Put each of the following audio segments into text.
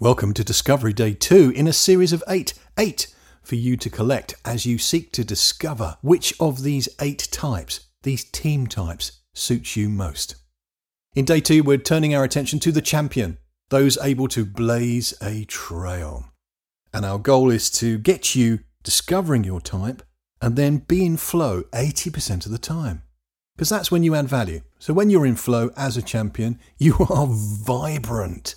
Welcome to Discovery Day 2 in a series of eight, eight for you to collect as you seek to discover which of these eight types, these team types, suits you most. In Day 2, we're turning our attention to the champion, those able to blaze a trail. And our goal is to get you discovering your type and then be in flow 80% of the time. Because that's when you add value. So when you're in flow as a champion, you are vibrant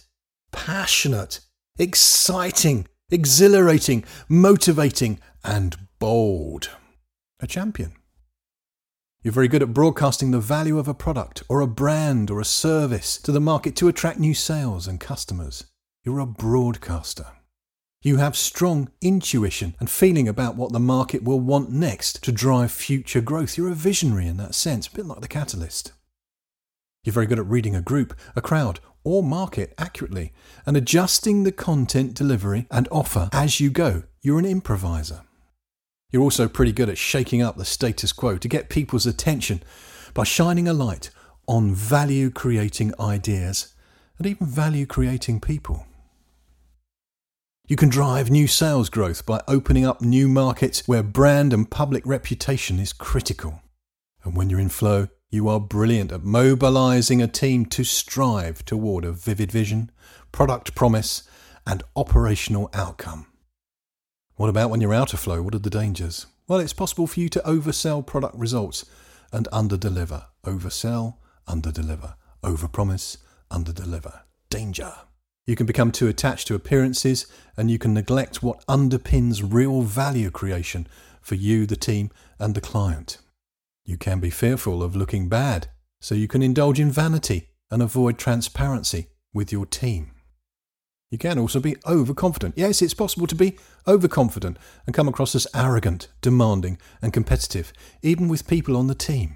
passionate, exciting, exhilarating, motivating, and bold. A champion. You're very good at broadcasting the value of a product or a brand or a service to the market to attract new sales and customers. You're a broadcaster. You have strong intuition and feeling about what the market will want next to drive future growth. You're a visionary in that sense, a bit like the catalyst. You're very good at reading a group, a crowd, or market accurately and adjusting the content delivery and offer as you go. You're an improviser. You're also pretty good at shaking up the status quo to get people's attention by shining a light on value creating ideas and even value creating people. You can drive new sales growth by opening up new markets where brand and public reputation is critical. And when you're in flow, you are brilliant at mobilizing a team to strive toward a vivid vision, product promise, and operational outcome. What about when you're out of flow? What are the dangers? Well, it's possible for you to oversell product results and underdeliver. Oversell, underdeliver. Overpromise, underdeliver. Danger. You can become too attached to appearances and you can neglect what underpins real value creation for you, the team, and the client. You can be fearful of looking bad, so you can indulge in vanity and avoid transparency with your team. You can also be overconfident. Yes, it's possible to be overconfident and come across as arrogant, demanding, and competitive, even with people on the team.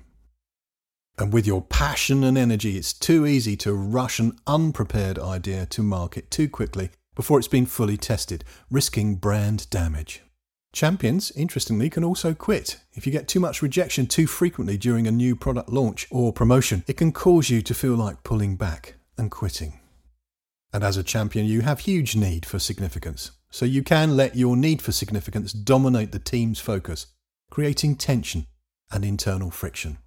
And with your passion and energy, it's too easy to rush an unprepared idea to market too quickly before it's been fully tested, risking brand damage. Champions, interestingly, can also quit. If you get too much rejection too frequently during a new product launch or promotion, it can cause you to feel like pulling back and quitting. And as a champion, you have huge need for significance. So you can let your need for significance dominate the team's focus, creating tension and internal friction.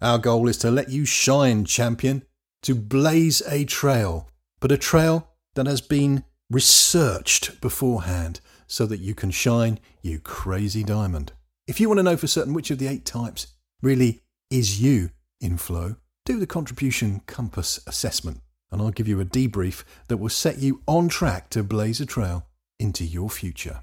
Our goal is to let you shine, champion, to blaze a trail, but a trail that has been researched beforehand so that you can shine, you crazy diamond. If you want to know for certain which of the eight types really is you in flow, do the contribution compass assessment and I'll give you a debrief that will set you on track to blaze a trail into your future.